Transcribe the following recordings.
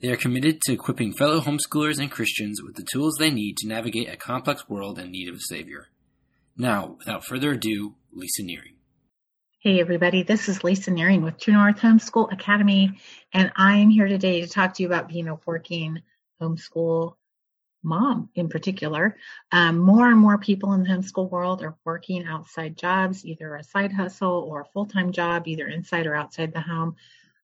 They are committed to equipping fellow homeschoolers and Christians with the tools they need to navigate a complex world in need of a Savior. Now, without further ado, Lisa Nearing. Hey, everybody, this is Lisa Nearing with True North Homeschool Academy, and I am here today to talk to you about being a working homeschool mom in particular. Um, more and more people in the homeschool world are working outside jobs, either a side hustle or a full time job, either inside or outside the home.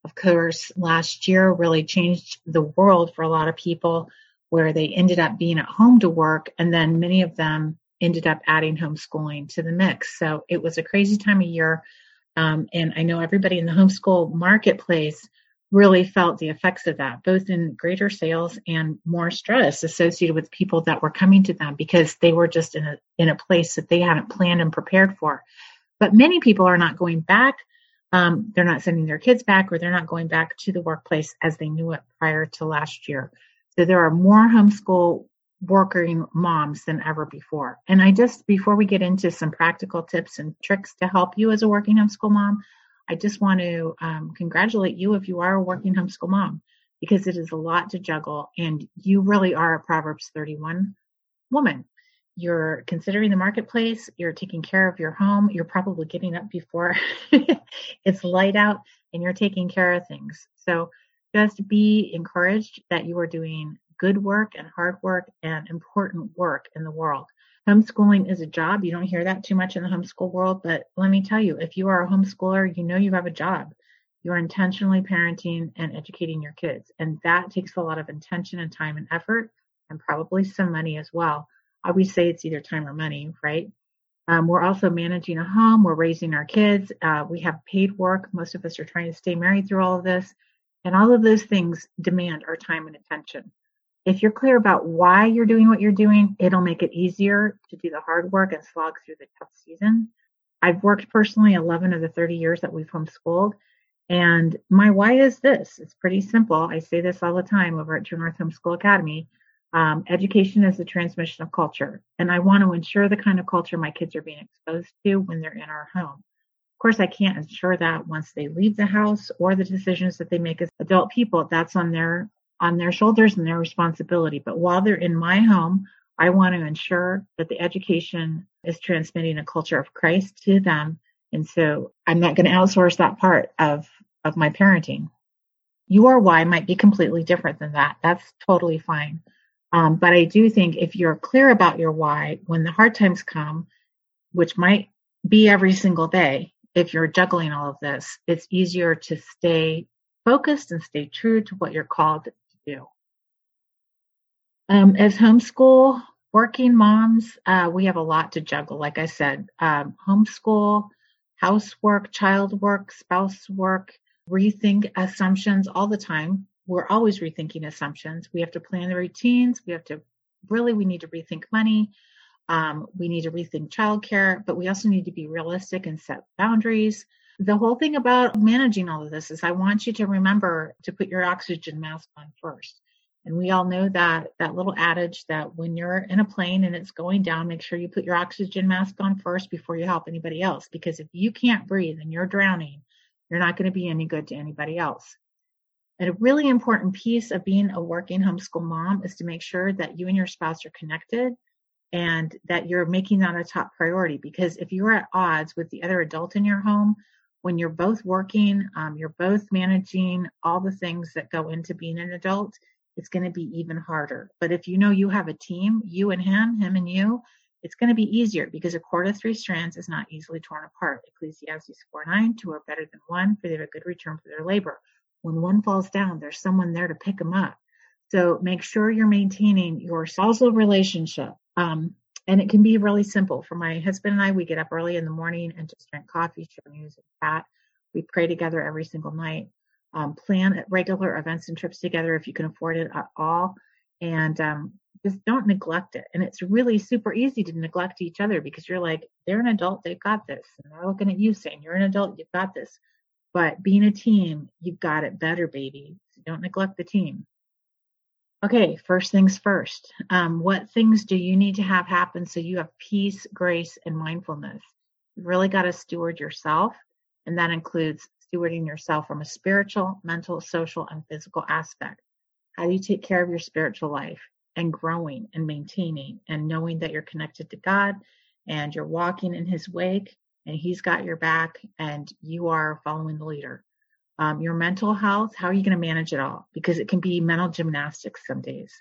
Of course, last year really changed the world for a lot of people where they ended up being at home to work, and then many of them ended up adding homeschooling to the mix. So it was a crazy time of year um, and I know everybody in the homeschool marketplace really felt the effects of that, both in greater sales and more stress associated with people that were coming to them because they were just in a in a place that they hadn't planned and prepared for. But many people are not going back. Um, they're not sending their kids back, or they're not going back to the workplace as they knew it prior to last year. So there are more homeschool working moms than ever before. And I just, before we get into some practical tips and tricks to help you as a working homeschool mom, I just want to um, congratulate you if you are a working homeschool mom because it is a lot to juggle and you really are a Proverbs 31 woman. You're considering the marketplace, you're taking care of your home, you're probably getting up before it's light out and you're taking care of things. So just be encouraged that you are doing good work and hard work and important work in the world. Homeschooling is a job. You don't hear that too much in the homeschool world, but let me tell you, if you are a homeschooler, you know you have a job. You're intentionally parenting and educating your kids, and that takes a lot of intention and time and effort, and probably some money as well. Always say it's either time or money, right? Um, we're also managing a home. We're raising our kids. Uh, we have paid work. Most of us are trying to stay married through all of this. And all of those things demand our time and attention if you're clear about why you're doing what you're doing, it'll make it easier to do the hard work and slog through the tough season. I've worked personally 11 of the 30 years that we've homeschooled. And my why is this it's pretty simple. I say this all the time over at True North Homeschool Academy. Um, education is the transmission of culture. And I want to ensure the kind of culture my kids are being exposed to when they're in our home. Of course, I can't ensure that once they leave the house or the decisions that they make as adult people. That's on their on their shoulders and their responsibility. But while they're in my home, I want to ensure that the education is transmitting a culture of Christ to them. And so I'm not going to outsource that part of, of my parenting. Your why might be completely different than that. That's totally fine. Um, but I do think if you're clear about your why, when the hard times come, which might be every single day, if you're juggling all of this, it's easier to stay focused and stay true to what you're called to do. Um, as homeschool working moms, uh, we have a lot to juggle. Like I said, um, homeschool, housework, child work, spouse work, rethink assumptions all the time. We're always rethinking assumptions. We have to plan the routines. We have to really, we need to rethink money. Um, we need to rethink childcare, but we also need to be realistic and set boundaries the whole thing about managing all of this is I want you to remember to put your oxygen mask on first. And we all know that that little adage that when you're in a plane and it's going down, make sure you put your oxygen mask on first before you help anybody else. Because if you can't breathe and you're drowning, you're not going to be any good to anybody else. And a really important piece of being a working homeschool mom is to make sure that you and your spouse are connected and that you're making that a top priority. Because if you're at odds with the other adult in your home, when you're both working, um, you're both managing all the things that go into being an adult, it's going to be even harder. But if you know you have a team, you and him, him and you, it's going to be easier because a cord of three strands is not easily torn apart. Ecclesiastes 4 9, two are better than one, for they have a good return for their labor. When one falls down, there's someone there to pick them up. So make sure you're maintaining your spousal relationship. Um, and it can be really simple. For my husband and I, we get up early in the morning and just drink coffee, share news, and chat. We pray together every single night. Um, plan regular events and trips together if you can afford it at all. and um, just don't neglect it. And it's really super easy to neglect each other because you're like, they're an adult, they've got this. And they're looking at you saying, you're an adult, you've got this. But being a team, you've got it better, baby. So don't neglect the team. Okay, first things first. Um, what things do you need to have happen so you have peace, grace, and mindfulness? You've really got to steward yourself, and that includes stewarding yourself from a spiritual, mental, social, and physical aspect. How do you take care of your spiritual life and growing and maintaining and knowing that you're connected to God and you're walking in His wake and He's got your back and you are following the leader? Um, your mental health, how are you going to manage it all? Because it can be mental gymnastics some days.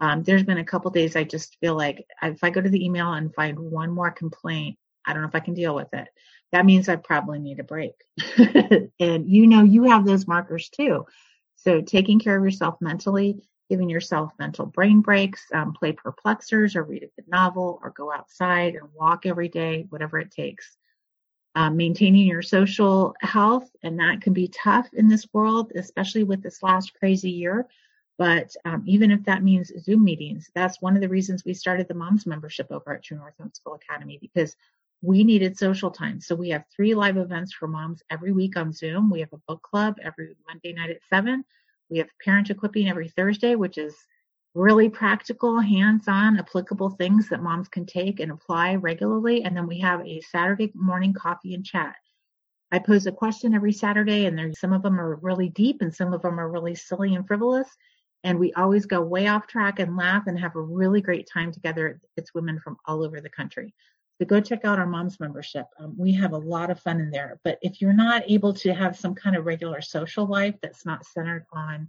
Um, there's been a couple days I just feel like if I go to the email and find one more complaint, I don't know if I can deal with it. That means I probably need a break. and you know, you have those markers too. So taking care of yourself mentally, giving yourself mental brain breaks, um, play perplexers or read a good novel or go outside and walk every day, whatever it takes um, maintaining your social health, and that can be tough in this world, especially with this last crazy year. But um, even if that means Zoom meetings, that's one of the reasons we started the Moms membership over at True North Homeschool Academy because we needed social time. So we have three live events for moms every week on Zoom. We have a book club every Monday night at seven. We have parent equipping every Thursday, which is really practical, hands-on, applicable things that moms can take and apply regularly. And then we have a Saturday morning coffee and chat. I pose a question every Saturday, and there's some of them are really deep and some of them are really silly and frivolous. And we always go way off track and laugh and have a really great time together. It's women from all over the country. So go check out our mom's membership. Um, we have a lot of fun in there. But if you're not able to have some kind of regular social life that's not centered on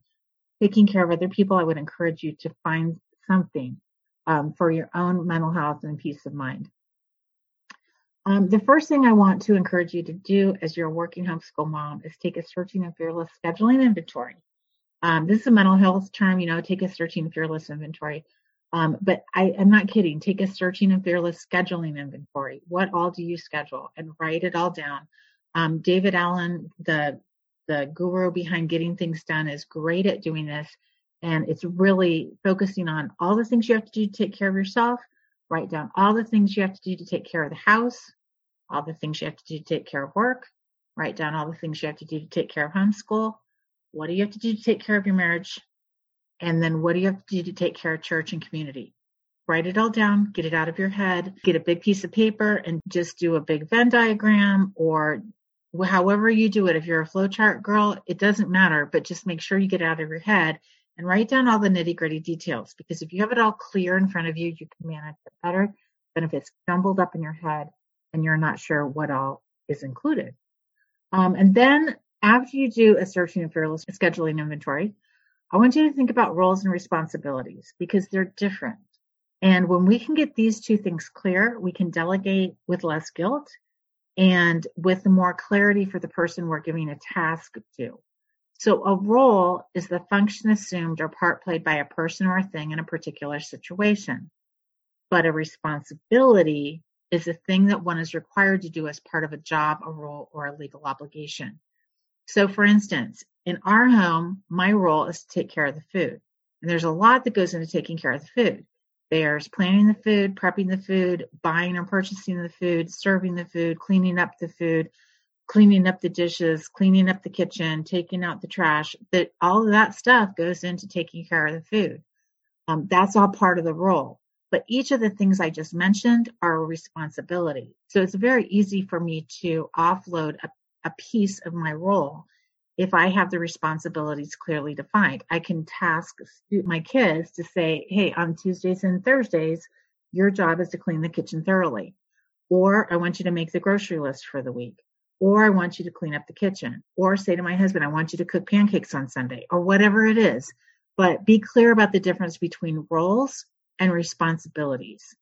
taking care of other people, I would encourage you to find something um, for your own mental health and peace of mind. Um, the first thing I want to encourage you to do as you're a working homeschool mom is take a searching and fearless scheduling inventory. Um, this is a mental health term, you know, take a searching and fearless inventory. Um, but I, am not kidding. Take a searching and fearless scheduling inventory. What all do you schedule and write it all down. Um, David Allen, the the guru behind getting things done is great at doing this. And it's really focusing on all the things you have to do to take care of yourself. Write down all the things you have to do to take care of the house, all the things you have to do to take care of work. Write down all the things you have to do to take care of homeschool. What do you have to do to take care of your marriage? And then what do you have to do to take care of church and community? Write it all down, get it out of your head, get a big piece of paper and just do a big Venn diagram or however you do it, if you're a flowchart girl, it doesn't matter, but just make sure you get out of your head and write down all the nitty gritty details because if you have it all clear in front of you, you can manage it better than if it's jumbled up in your head and you're not sure what all is included. Um, and then after you do a searching and fearless scheduling inventory, I want you to think about roles and responsibilities because they're different. And when we can get these two things clear, we can delegate with less guilt and with more clarity for the person we're giving a task to. So a role is the function assumed or part played by a person or a thing in a particular situation. But a responsibility is a thing that one is required to do as part of a job, a role, or a legal obligation. So for instance, in our home, my role is to take care of the food. And there's a lot that goes into taking care of the food. There's planning the food, prepping the food, buying or purchasing the food, serving the food, cleaning up the food, cleaning up the dishes, cleaning up the kitchen, taking out the trash. That all of that stuff goes into taking care of the food. Um, that's all part of the role. But each of the things I just mentioned are a responsibility. So it's very easy for me to offload a, a piece of my role if I have the responsibilities clearly defined. I can task my kids to say, hey, on Tuesdays and Thursdays, your job is to clean the kitchen thoroughly. Or I want you to make the grocery list for the week. Or I want you to clean up the kitchen. Or say to my husband, I want you to cook pancakes on Sunday, or whatever it is. But be clear about the difference between roles and responsibilities.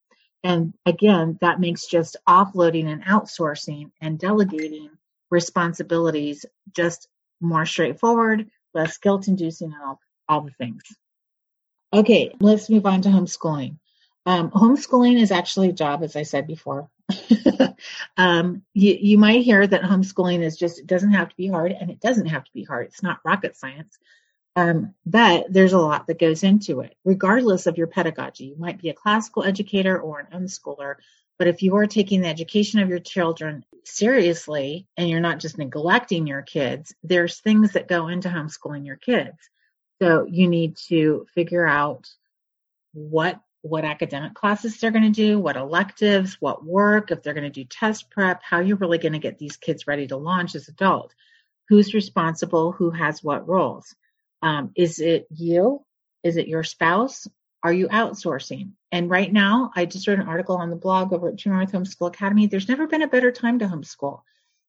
And again, that makes just offloading and outsourcing and delegating responsibilities just more straightforward, less guilt inducing, and all, all the things. Okay, let's move on to homeschooling. Um, homeschooling is actually a job, as I said before. um, you, you might hear that homeschooling is just, it doesn't have to be hard, and it doesn't have to be hard. It's not rocket science. Um, but there's a lot that goes into it, regardless of your pedagogy. You might be a classical educator or an unschooler, but if you are taking the education of your children seriously and you're not just neglecting your kids, there's things that go into homeschooling your kids. So you need to figure out what what academic classes they're going to do, what electives, what work, if they're going to do test prep, how you're really going to get these kids ready to launch as adult. Who's responsible? Who has what roles? Um, is it you? Is it your spouse? Are you outsourcing? And right now, I just wrote an article on the blog over at True North Homeschool Academy. There's never been a better time to homeschool.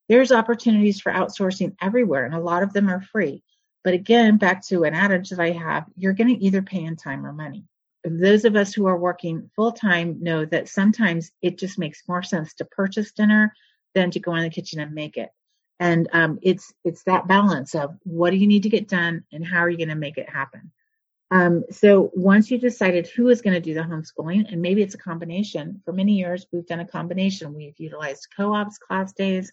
There's opportunities for outsourcing everywhere, and a lot of them are free. But again, back to an adage that I have, you're going to either pay in time or money. Those of us who are working full time know that sometimes it just makes more sense to purchase dinner than to go in the kitchen and make it. And um, it's it's that balance of what do you need to get done and how are you going to make it happen. Um, so once you decided who is going to do the homeschooling, and maybe it's a combination. For many years, we've done a combination. We've utilized co-ops, class days,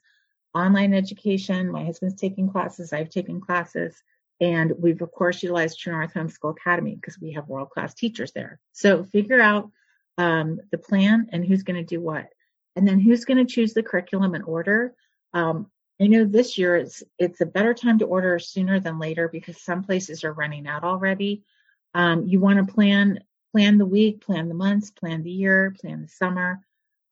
online education. My husband's taking classes. I've taken classes. And we've of course utilized True North Homeschool Academy because we have world class teachers there. So figure out um, the plan and who's going to do what, and then who's going to choose the curriculum and order. Um, I know this year it's it's a better time to order sooner than later because some places are running out already. Um, you want to plan plan the week, plan the months, plan the year, plan the summer,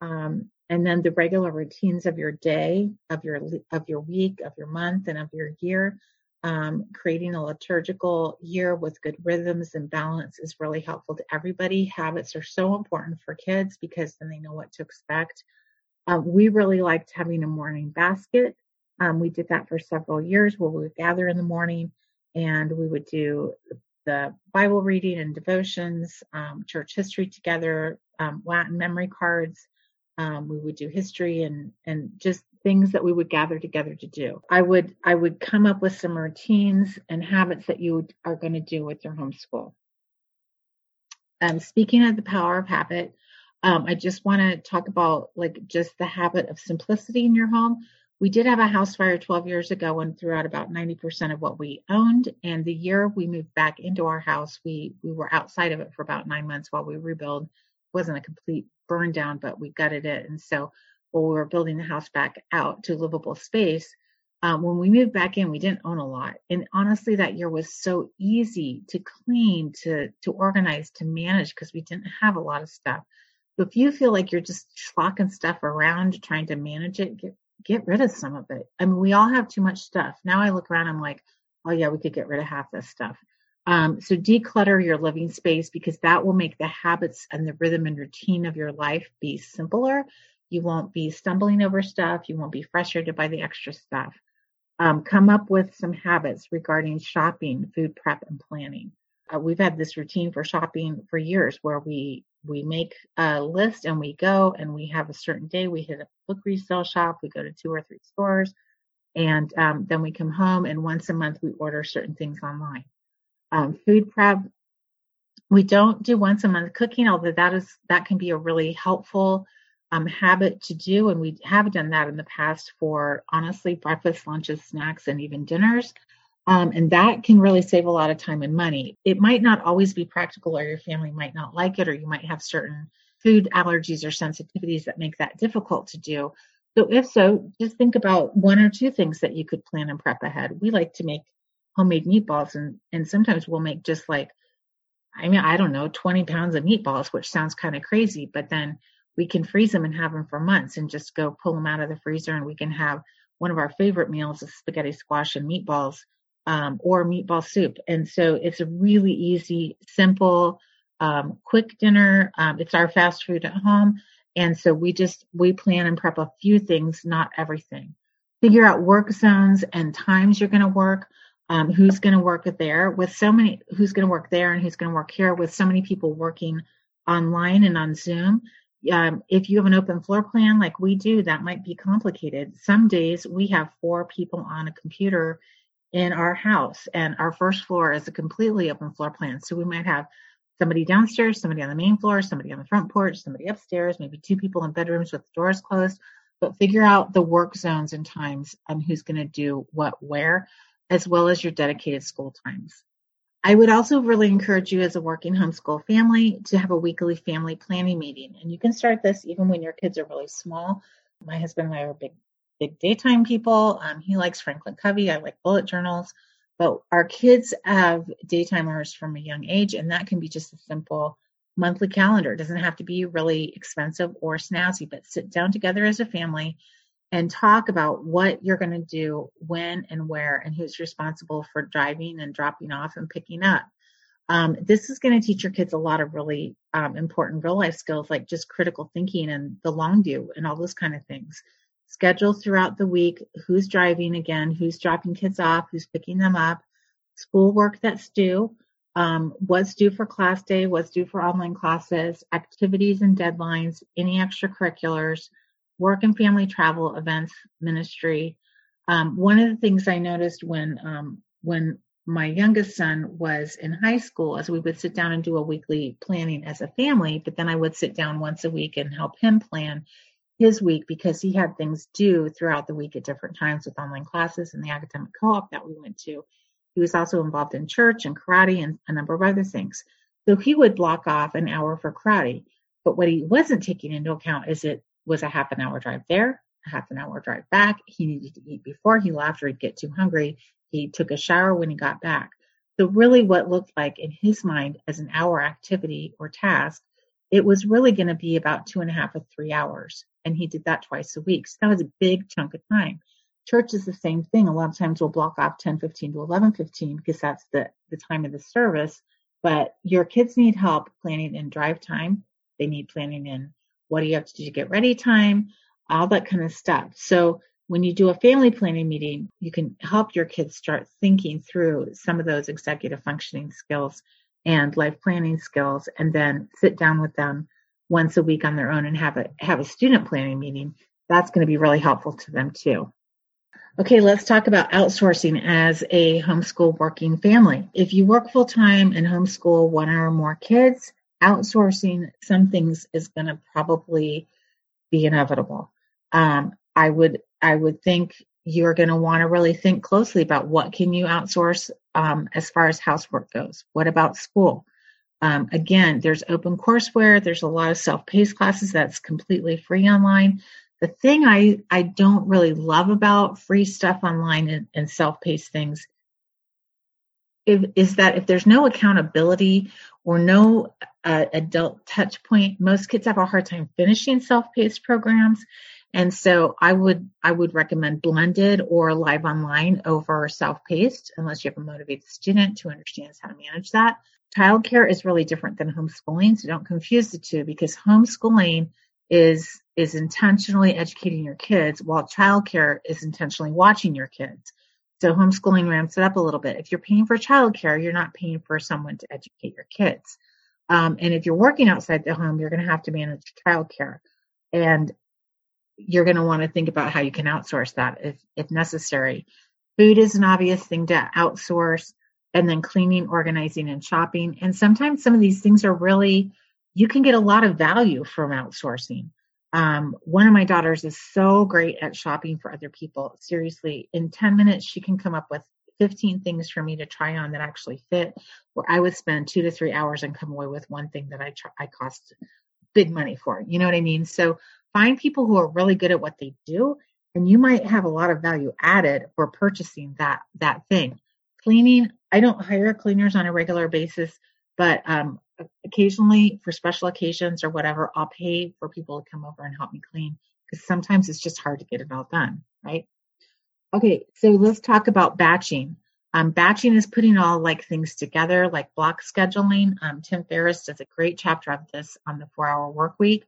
um, and then the regular routines of your day, of your of your week, of your month, and of your year. Um, creating a liturgical year with good rhythms and balance is really helpful to everybody. Habits are so important for kids because then they know what to expect. Um, we really liked having a morning basket. Um, we did that for several years where we would gather in the morning and we would do the Bible reading and devotions, um, church history together, um, Latin memory cards. Um, we would do history and and just things that we would gather together to do. I would I would come up with some routines and habits that you are going to do with your homeschool. Um, speaking of the power of habit, um, I just want to talk about like just the habit of simplicity in your home we did have a house fire 12 years ago and threw out about 90% of what we owned. And the year we moved back into our house, we we were outside of it for about nine months while we rebuild. It wasn't a complete burn down, but we gutted it. And so while we were building the house back out to livable space, um, when we moved back in, we didn't own a lot. And honestly, that year was so easy to clean, to to organize, to manage because we didn't have a lot of stuff. So if you feel like you're just schlocking stuff around trying to manage it, get get rid of some of it. I mean, we all have too much stuff. Now I look around, I'm like, oh yeah, we could get rid of half this stuff. Um, so declutter your living space because that will make the habits and the rhythm and routine of your life be simpler. You won't be stumbling over stuff. You won't be frustrated by the extra stuff. Um, come up with some habits regarding shopping, food prep, and planning. Uh, we've had this routine for shopping for years where we we make a list and we go and we have a certain day we hit a book resale shop we go to two or three stores and um, then we come home and once a month we order certain things online. Um, food prep we don't do once a month cooking although that is that can be a really helpful um, habit to do and we have done that in the past for honestly breakfast lunches snacks and even dinners um, and that can really save a lot of time and money. It might not always be practical, or your family might not like it, or you might have certain food allergies or sensitivities that make that difficult to do. So, if so, just think about one or two things that you could plan and prep ahead. We like to make homemade meatballs, and, and sometimes we'll make just like, I mean, I don't know, 20 pounds of meatballs, which sounds kind of crazy, but then we can freeze them and have them for months and just go pull them out of the freezer, and we can have one of our favorite meals is spaghetti squash and meatballs um, or meatball soup. And so it's a really easy, simple, um, quick dinner. Um, it's our fast food at home. And so we just, we plan and prep a few things, not everything. Figure out work zones and times you're going to work. Um, who's going to work there with so many, who's going to work there and who's going to work here with so many people working online and on Zoom. Um, if you have an open floor plan like we do, that might be complicated. Some days we have four people on a computer in our house and our first floor is a completely open floor plan. So we might have somebody downstairs, somebody on the main floor, somebody on the front porch, somebody upstairs, maybe two people in bedrooms with the doors closed, but figure out the work zones and times and who's going to do what where, as well as your dedicated school times. I would also really encourage you as a working homeschool family to have a weekly family planning meeting. And you can start this even when your kids are really small. My husband and I are big, big daytime people. Um, he likes Franklin Covey. I like bullet journals. But our kids have daytimers from a young age, and that can be just a simple monthly calendar. It doesn't have to be really expensive or snazzy, but sit down together as a family and talk about what you're going to do, when and where, and who's responsible for driving and dropping off and picking up. Um, this is going to teach your kids a lot of really um, important real life skills like just critical thinking and the long view and all those kind of things. Schedule throughout the week who's driving again, who's dropping kids off, who's picking them up, schoolwork that's due, um, what's due for class day, what's due for online classes, activities and deadlines, any extracurriculars, work and family travel, events, ministry. Um, one of the things I noticed when um, when my youngest son was in high school, as we would sit down and do a weekly planning as a family, but then I would sit down once a week and help him plan his week because he had things due throughout the week at different times with online classes and the academic co-op that we went to. He was also involved in church and karate and a number of other things. So he would block off an hour for karate. But what he wasn't taking into account is it was a half an hour drive there, a half an hour drive back. He needed to eat before he left or he'd get too hungry. He took a shower when he got back. So really what looked like in his mind as an hour activity or task, it was really going to be about two and a half or three hours. And he did that twice a week. So that was a big chunk of time. Church is the same thing. A lot of times we'll block off 10, 15 to 11, 15 because that's the, the time of the service. But your kids need help planning in drive time. They need planning in what do you have to do to get ready time, all that kind of stuff. So when you do a family planning meeting, you can help your kids start thinking through some of those executive functioning skills and life planning skills and then sit down with them once a week on their own and have a have a student planning meeting. That's going to be really helpful to them too. Okay, let's talk about outsourcing as a homeschool working family. If you work full time and homeschool one or more kids, outsourcing some things is going to probably be inevitable. Um, I would I would think you're going to want to really think closely about what can you outsource um, as far as housework goes. What about school? Um, again, there's open courseware. There's a lot of self-paced classes that's completely free online. The thing I, I don't really love about free stuff online and, and self-paced things if, is that if there's no accountability or no uh, adult touch point, most kids have a hard time finishing self-paced programs. And so I would I would recommend blended or live online over self-paced unless you have a motivated student who understands how to manage that. Childcare is really different than homeschooling, so don't confuse the two because homeschooling is is intentionally educating your kids while childcare is intentionally watching your kids. So homeschooling ramps it up a little bit. If you're paying for childcare, you're not paying for someone to educate your kids. Um, and if you're working outside the home, you're going to have to manage childcare. And you're going to want to think about how you can outsource that if, if necessary. Food is an obvious thing to outsource, and then cleaning, organizing, and shopping. And sometimes some of these things are really, you can get a lot of value from outsourcing. Um, one of my daughters is so great at shopping for other people. Seriously, in 10 minutes, she can come up with 15 things for me to try on that actually fit, where I would spend two to three hours and come away with one thing that I, try, I cost big money for. You know what I mean? So find people who are really good at what they do, and you might have a lot of value added for purchasing that, that thing. Cleaning, I don't hire cleaners on a regular basis, but um, occasionally for special occasions or whatever, I'll pay for people to come over and help me clean because sometimes it's just hard to get it all done, right? Okay, so let's talk about batching. Um, batching is putting all like things together, like block scheduling. Um, Tim Ferriss does a great chapter of this on the four hour work week.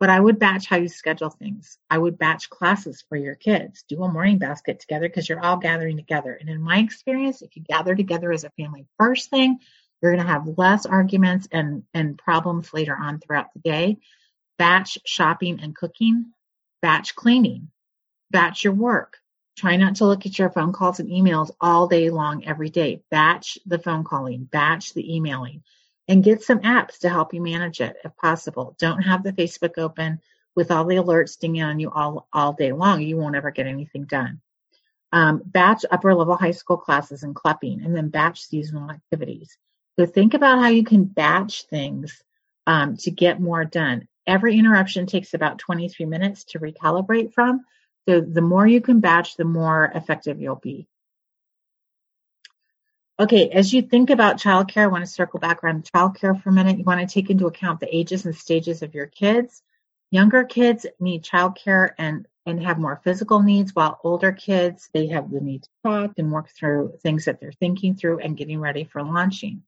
But I would batch how you schedule things. I would batch classes for your kids. Do a morning basket together because you're all gathering together. And in my experience, if you gather together as a family first thing, you're going to have less arguments and, and problems later on throughout the day. Batch shopping and cooking, batch cleaning, batch your work. Try not to look at your phone calls and emails all day long every day. Batch the phone calling, batch the emailing, and get some apps to help you manage it if possible. Don't have the Facebook open with all the alerts dinging on you all, all day long. You won't ever get anything done. um, batch upper level high school classes and CLEPing, and then batch seasonal activities. So think about how you can batch things um, to get more done. Every interruption takes about 23 minutes to recalibrate from. So the more you can batch, the more effective you'll be. Okay, as you think about childcare, I want to circle back around childcare for a minute. You want to take into account the ages and stages of your kids. Younger kids need childcare and and have more physical needs, while older kids they have the need to talk and work through things that they're thinking through and getting ready for launching.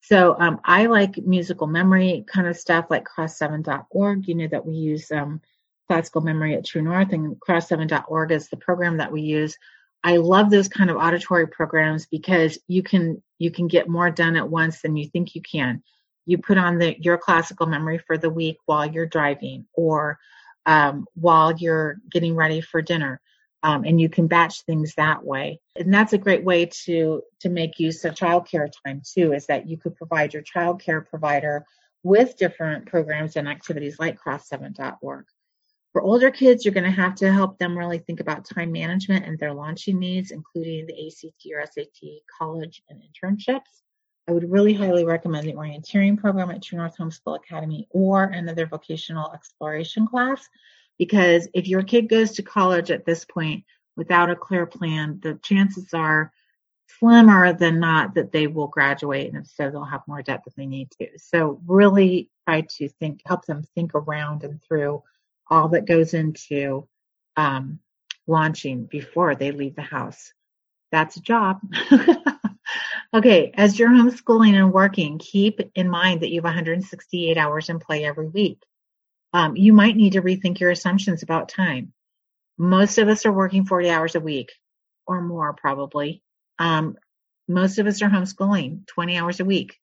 So um, I like musical memory kind of stuff like cross7.org. You know that we use um, classical memory at True North, and cross7.org is the program that we use. I love those kind of auditory programs because you can you can get more done at once than you think you can. You put on the your classical memory for the week while you're driving or um, while you're getting ready for dinner um, and you can batch things that way. And that's a great way to to make use of childcare time too. Is that you could provide your childcare provider with different programs and activities like Cross7.org. For older kids, you're going to have to help them really think about time management and their launching needs, including the ACT or SAT, college, and internships. I would really highly recommend the orienteering program at True North Homeschool Academy or another vocational exploration class because if your kid goes to college at this point without a clear plan, the chances are slimmer than not that they will graduate and so they'll have more debt than they need to. So really try to think, help them think around and through all that goes into um, launching before they leave the house. That's a job. okay, as you're homeschooling and working, keep in mind that you have 168 hours in play every week um, you might need to rethink your assumptions about time. Most of us are working 40 hours a week or more, probably. Um, most of us are homeschooling 20 hours a week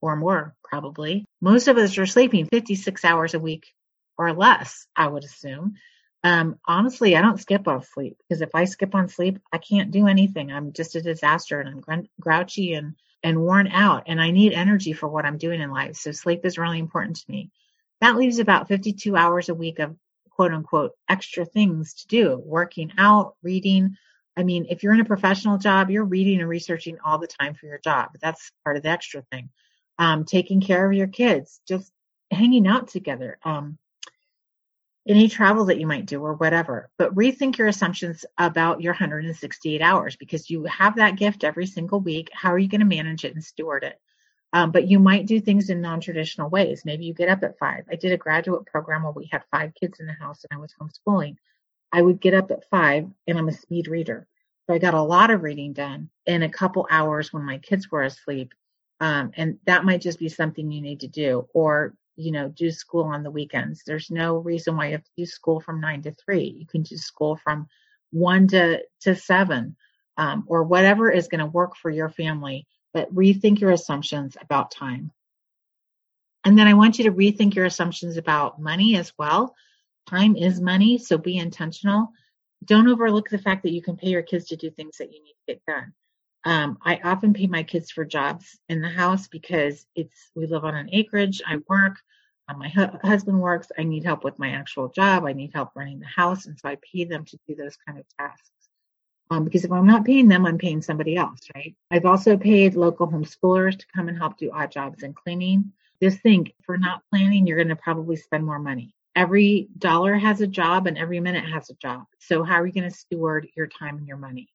or more, probably. Most of us are sleeping 56 hours a week or less, I would assume. Um, honestly, I don't skip on sleep because if I skip on sleep, I can't do anything. I'm just a disaster and I'm grouchy and, and worn out and I need energy for what I'm doing in life. So sleep is really important to me. That leaves about 52 hours a week of quote unquote extra things to do, working out, reading. I mean, if you're in a professional job, you're reading and researching all the time for your job. That's part of the extra thing. Um, taking care of your kids, just hanging out together, um, any travel that you might do or whatever. But rethink your assumptions about your 168 hours because you have that gift every single week. How are you going to manage it and steward it? Um, but you might do things in non-traditional ways. Maybe you get up at five. I did a graduate program where we had five kids in the house and I was homeschooling. I would get up at five and I'm a speed reader. So I got a lot of reading done in a couple hours when my kids were asleep. Um, and that might just be something you need to do or, you know, do school on the weekends. There's no reason why you have to do school from nine to three. You can do school from one to, to seven, um, or whatever is going to work for your family but rethink your assumptions about time. And then I want you to rethink your assumptions about money as well. Time is money, so be intentional. Don't overlook the fact that you can pay your kids to do things that you need to get done. Um, I often pay my kids for jobs in the house because it's we live on an acreage. I work, uh, my hu- husband works. I need help with my actual job. I need help running the house, and so I pay them to do those kind of tasks. Um, because if I'm not paying them, I'm paying somebody else, right? I've also paid local homeschoolers to come and help do odd jobs and cleaning. Just think, if we're not planning, you're going to probably spend more money. Every dollar has a job and every minute has a job. So how are you going to steward your time and your money?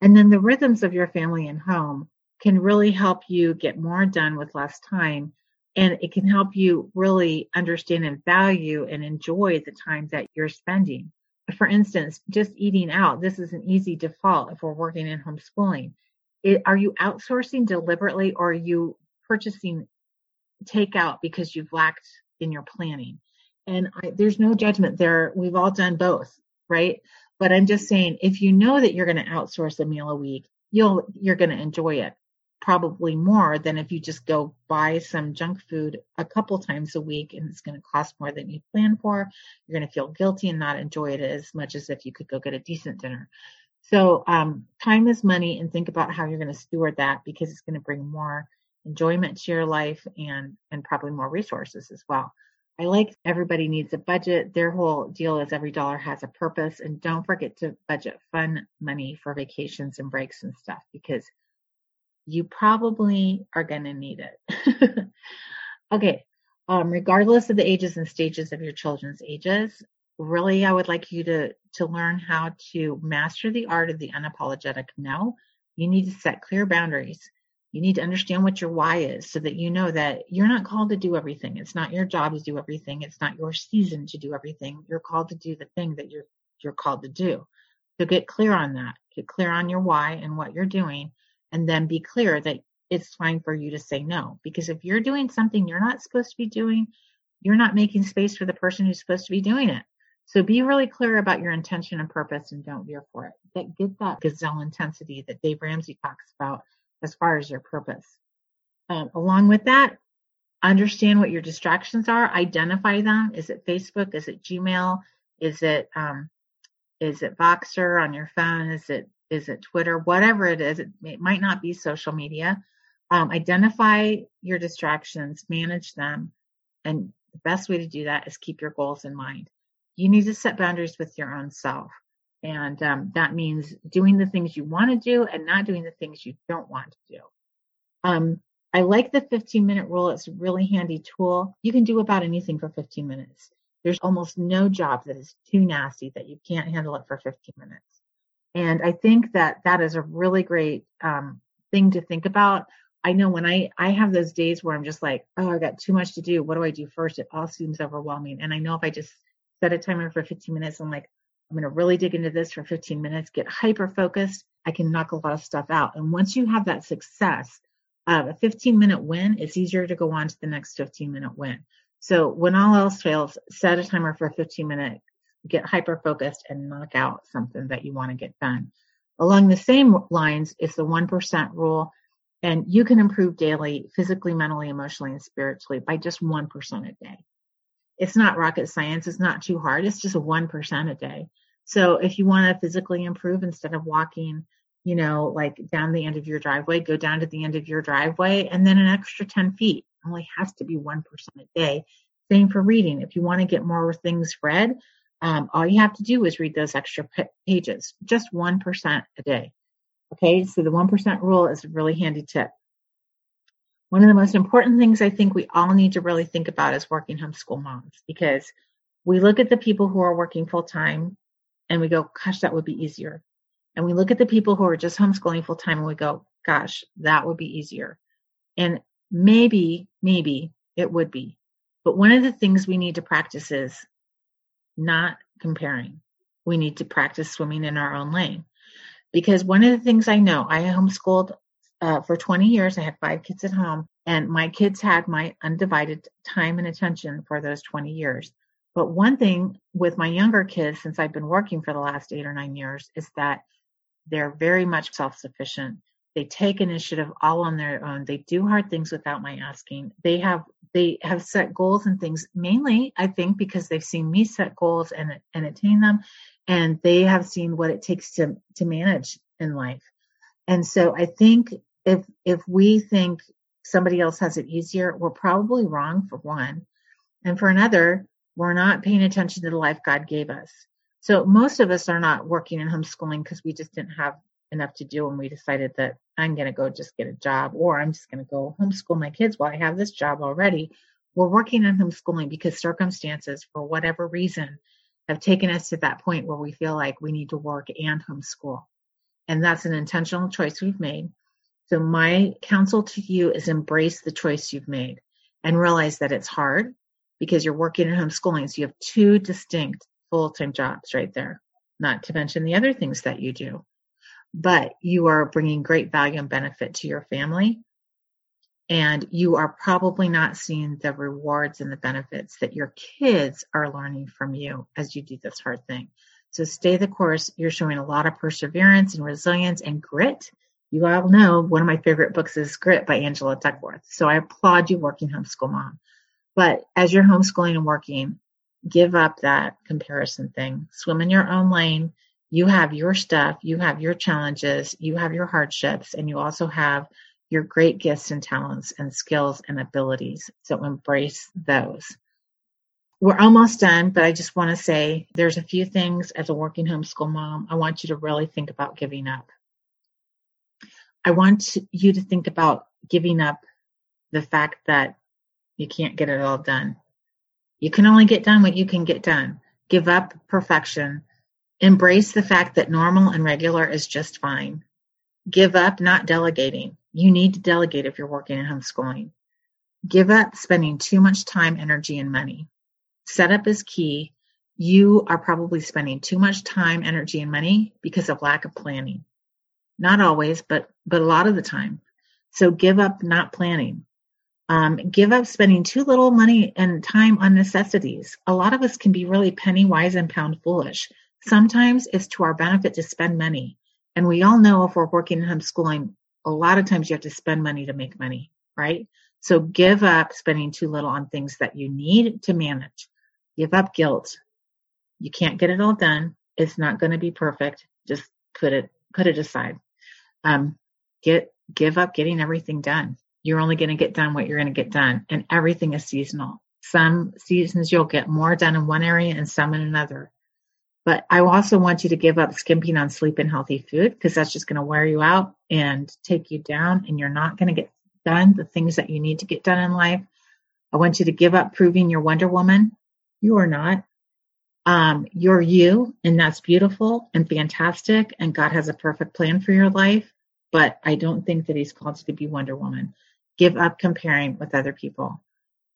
And then the rhythms of your family and home can really help you get more done with less time. And it can help you really understand and value and enjoy the time that you're spending for instance, just eating out, this is an easy default if we're working in homeschooling. It, are you outsourcing deliberately or are you purchasing takeout because you've lacked in your planning? And I, there's no judgment there. We've all done both, right? But I'm just saying, if you know that you're going to outsource a meal a week, you'll, you're going to enjoy it probably more than if you just go buy some junk food a couple times a week and it's going to cost more than you plan for. You're going to feel guilty and not enjoy it as much as if you could go get a decent dinner. So, um, time is money and think about how you're going to steward that because it's going to bring more enjoyment to your life and, and probably more resources as well. I like everybody needs a budget. Their whole deal is every dollar has a purpose. And don't forget to budget fun money for vacations and breaks and stuff because you probably are going to need it. okay. Um, regardless of the ages and stages of your children's ages, really, I would like you to, to learn how to master the art of the unapologetic no. You need to set clear boundaries. You need to understand what your why is so that you know that you're not called to do everything. It's not your job to do everything. It's not your season to do everything. You're called to do the thing that you're you're called to do. So get clear on that. Get clear on your why and what you're doing and then be clear that it's fine for you to say no because if you're doing something you're not supposed to be doing, you're not making space for the person who's supposed to be doing it. So be really clear about your intention and purpose and don't veer for it. Get, get that gazelle intensity that Dave Ramsey talks about as far as your purpose. Um, along with that, understand what your distractions are, identify them. Is it Facebook? Is it Gmail? Is it um, is it Voxer on your phone? Is it is it Twitter? Whatever it is, it, it might not be social media. Um, identify your distractions, manage them, and the best way to do that is keep your goals in mind. You need to set boundaries with your own self. And um, that means doing the things you want to do and not doing the things you don't want to do. Um, I like the 15 minute rule. It's a really handy tool. You can do about anything for 15 minutes. There's almost no job that is too nasty that you can't handle it for 15 minutes. And I think that that is a really great um, thing to think about. I know when I I have those days where I'm just like, oh, I got too much to do. What do I do first? It all seems overwhelming. And I know if I just set a timer for 15 minutes, I'm like, I'm going to really dig into this for 15 minutes, get hyper focused. I can knock a lot of stuff out. And once you have that success, uh, a 15 minute win, it's easier to go on to the next 15 minute win. So when all else fails, set a timer for 15 minutes, get hyper focused and knock out something that you want to get done. Along the same lines is the 1% rule. And you can improve daily, physically, mentally, emotionally, and spiritually by just 1% a day it's not rocket science. It's not too hard. It's just 1% a day. So if you want to physically improve instead of walking, you know, like down the end of your driveway, go down to the end of your driveway and then an extra 10 feet only has to be 1% a day. Same for reading. If you want to get more things read, um, all you have to do is read those extra pages, just 1% a day. Okay, so the 1% rule is a really handy tip. One of the most important things I think we all need to really think about is working homeschool moms because we look at the people who are working full time and we go, gosh, that would be easier. And we look at the people who are just homeschooling full time and we go, gosh, that would be easier. And maybe, maybe it would be. But one of the things we need to practice is not comparing. We need to practice swimming in our own lane. Because one of the things I know, I homeschooled uh, for 20 years. I had five kids at home, and my kids had my undivided time and attention for those 20 years. But one thing with my younger kids, since I've been working for the last eight or nine years, is that they're very much self sufficient. They take initiative all on their own. They do hard things without my asking. They have they have set goals and things mainly, I think, because they've seen me set goals and and attain them, and they have seen what it takes to to manage in life. And so I think if if we think somebody else has it easier, we're probably wrong for one. And for another, we're not paying attention to the life God gave us. So most of us are not working in homeschooling because we just didn't have enough to do and we decided that I'm going to go just get a job or I'm just going to go homeschool my kids while I have this job already. We're working on homeschooling because circumstances, for whatever reason, have taken us to that point where we feel like we need to work and homeschool. And that's an intentional choice we've made. So my counsel to you is embrace the choice you've made and realize that it's hard because you're working in homeschooling. So you have two distinct full-time jobs right there, not to mention the other things that you do. But you are bringing great value and benefit to your family. And you are probably not seeing the rewards and the benefits that your kids are learning from you as you do this hard thing. So stay the course. You're showing a lot of perseverance and resilience and grit you all know one of my favorite books is Grit by Angela Duckworth. So I applaud you working homeschool mom. But as you're homeschooling and working, give up that comparison thing. Swim in your own lane. You have your stuff, you have your challenges, you have your hardships, and you also have your great gifts and talents and skills and abilities. So embrace those. we're almost done, but I just want to say there's a few things as a working homeschool mom I want you to really think about giving up. I want you to think about giving up the fact that you can't get it all done. You can only get done what you can get done. Give up perfection. Embrace the fact that normal and regular is just fine. Give up not delegating. You need to delegate if you're working in homeschooling. Give up spending too much time, energy, and money. Setup is key. You are probably spending too much time, energy, and money because of lack of planning. Not always, but but a lot of the time. So give up not planning. Um, give up spending too little money and time on necessities. A lot of us can be really penny wise and pound foolish. Sometimes it's to our benefit to spend money. And we all know if we're working in homeschooling, a lot of times you have to spend money to make money, right? So give up spending too little on things that you need to manage. Give up guilt. You can't get it all done. It's not going to be perfect. Just put it, put it aside. Um, get, give up getting everything done you're only going to get done what you're going to get done. And everything is seasonal. Some seasons you'll get more done in one area and some in another. But I also want you to give up skimping on sleep and healthy food because that's just going to wear you out and take you down and you're not going to get done the things that you need to get done in life. I want you to give up proving you're Wonder Woman. You are not. Um, you're you, and that's beautiful and fantastic. And God has a perfect plan for your life. But I don't think that He's called to be Wonder Woman give up comparing with other people.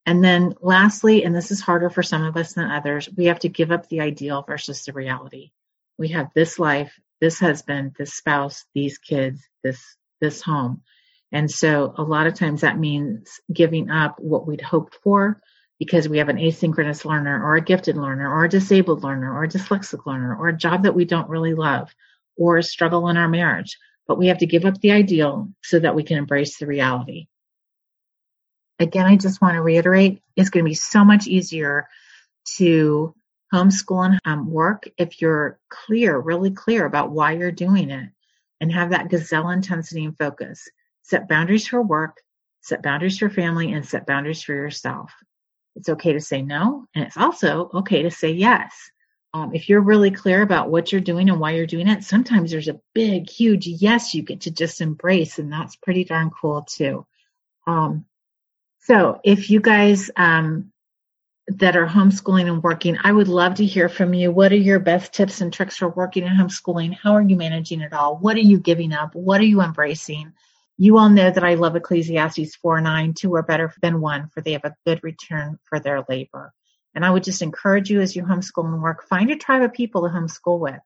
And then lastly, and this is harder for some of us than others, we have to give up the ideal versus the reality. We have this life, this husband, this spouse, these kids, this, this home. And so a lot of times that means giving up what we'd hoped for because we have an asynchronous learner or a gifted learner or a disabled learner or a dyslexic learner or a job that we don't really love or a struggle in our marriage. But we have to give up the ideal so that we can embrace the reality. Again, I just want to reiterate, it's going to be so much easier to homeschool and work if you're clear, really clear about why you're doing it and have that gazelle intensity and focus. Set boundaries for work, set boundaries for family, and set boundaries for yourself. It's okay to say no, and it's also okay to say yes. Um, if you're really clear about what you're doing and why you're doing it, sometimes there's a big, huge yes you get to just embrace, and that's pretty darn cool too. Um, so if you guys um, that are homeschooling and working, I would love to hear from you. What are your best tips and tricks for working and homeschooling? How are you managing it all? What are you giving up? What are you embracing? You all know that I love Ecclesiastes 4 9, two are better than one, for they have a good return for their labor. And I would just encourage you as you homeschool and work, find a tribe of people to homeschool with.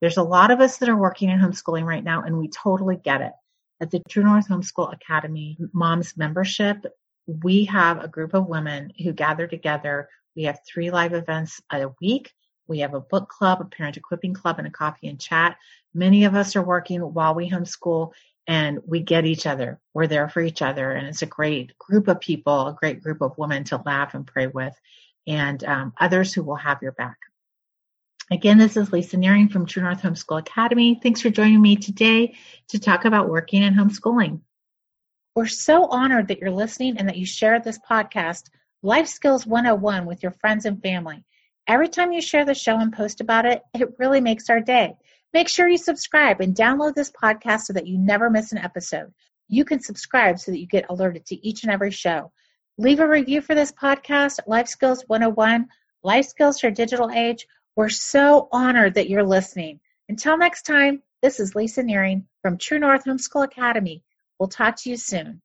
There's a lot of us that are working in homeschooling right now, and we totally get it. At the True North Homeschool Academy Moms membership, we have a group of women who gather together. We have three live events a week. We have a book club, a parent equipping club, and a coffee and chat. Many of us are working while we homeschool and we get each other. We're there for each other. And it's a great group of people, a great group of women to laugh and pray with, and um, others who will have your back. Again, this is Lisa Nehring from True North Homeschool Academy. Thanks for joining me today to talk about working and homeschooling. We're so honored that you're listening and that you share this podcast, Life Skills 101, with your friends and family. Every time you share the show and post about it, it really makes our day. Make sure you subscribe and download this podcast so that you never miss an episode. You can subscribe so that you get alerted to each and every show. Leave a review for this podcast, Life Skills 101, Life Skills for Digital Age. We're so honored that you're listening. Until next time, this is Lisa Nehring from True North Homeschool Academy. We'll talk to you soon.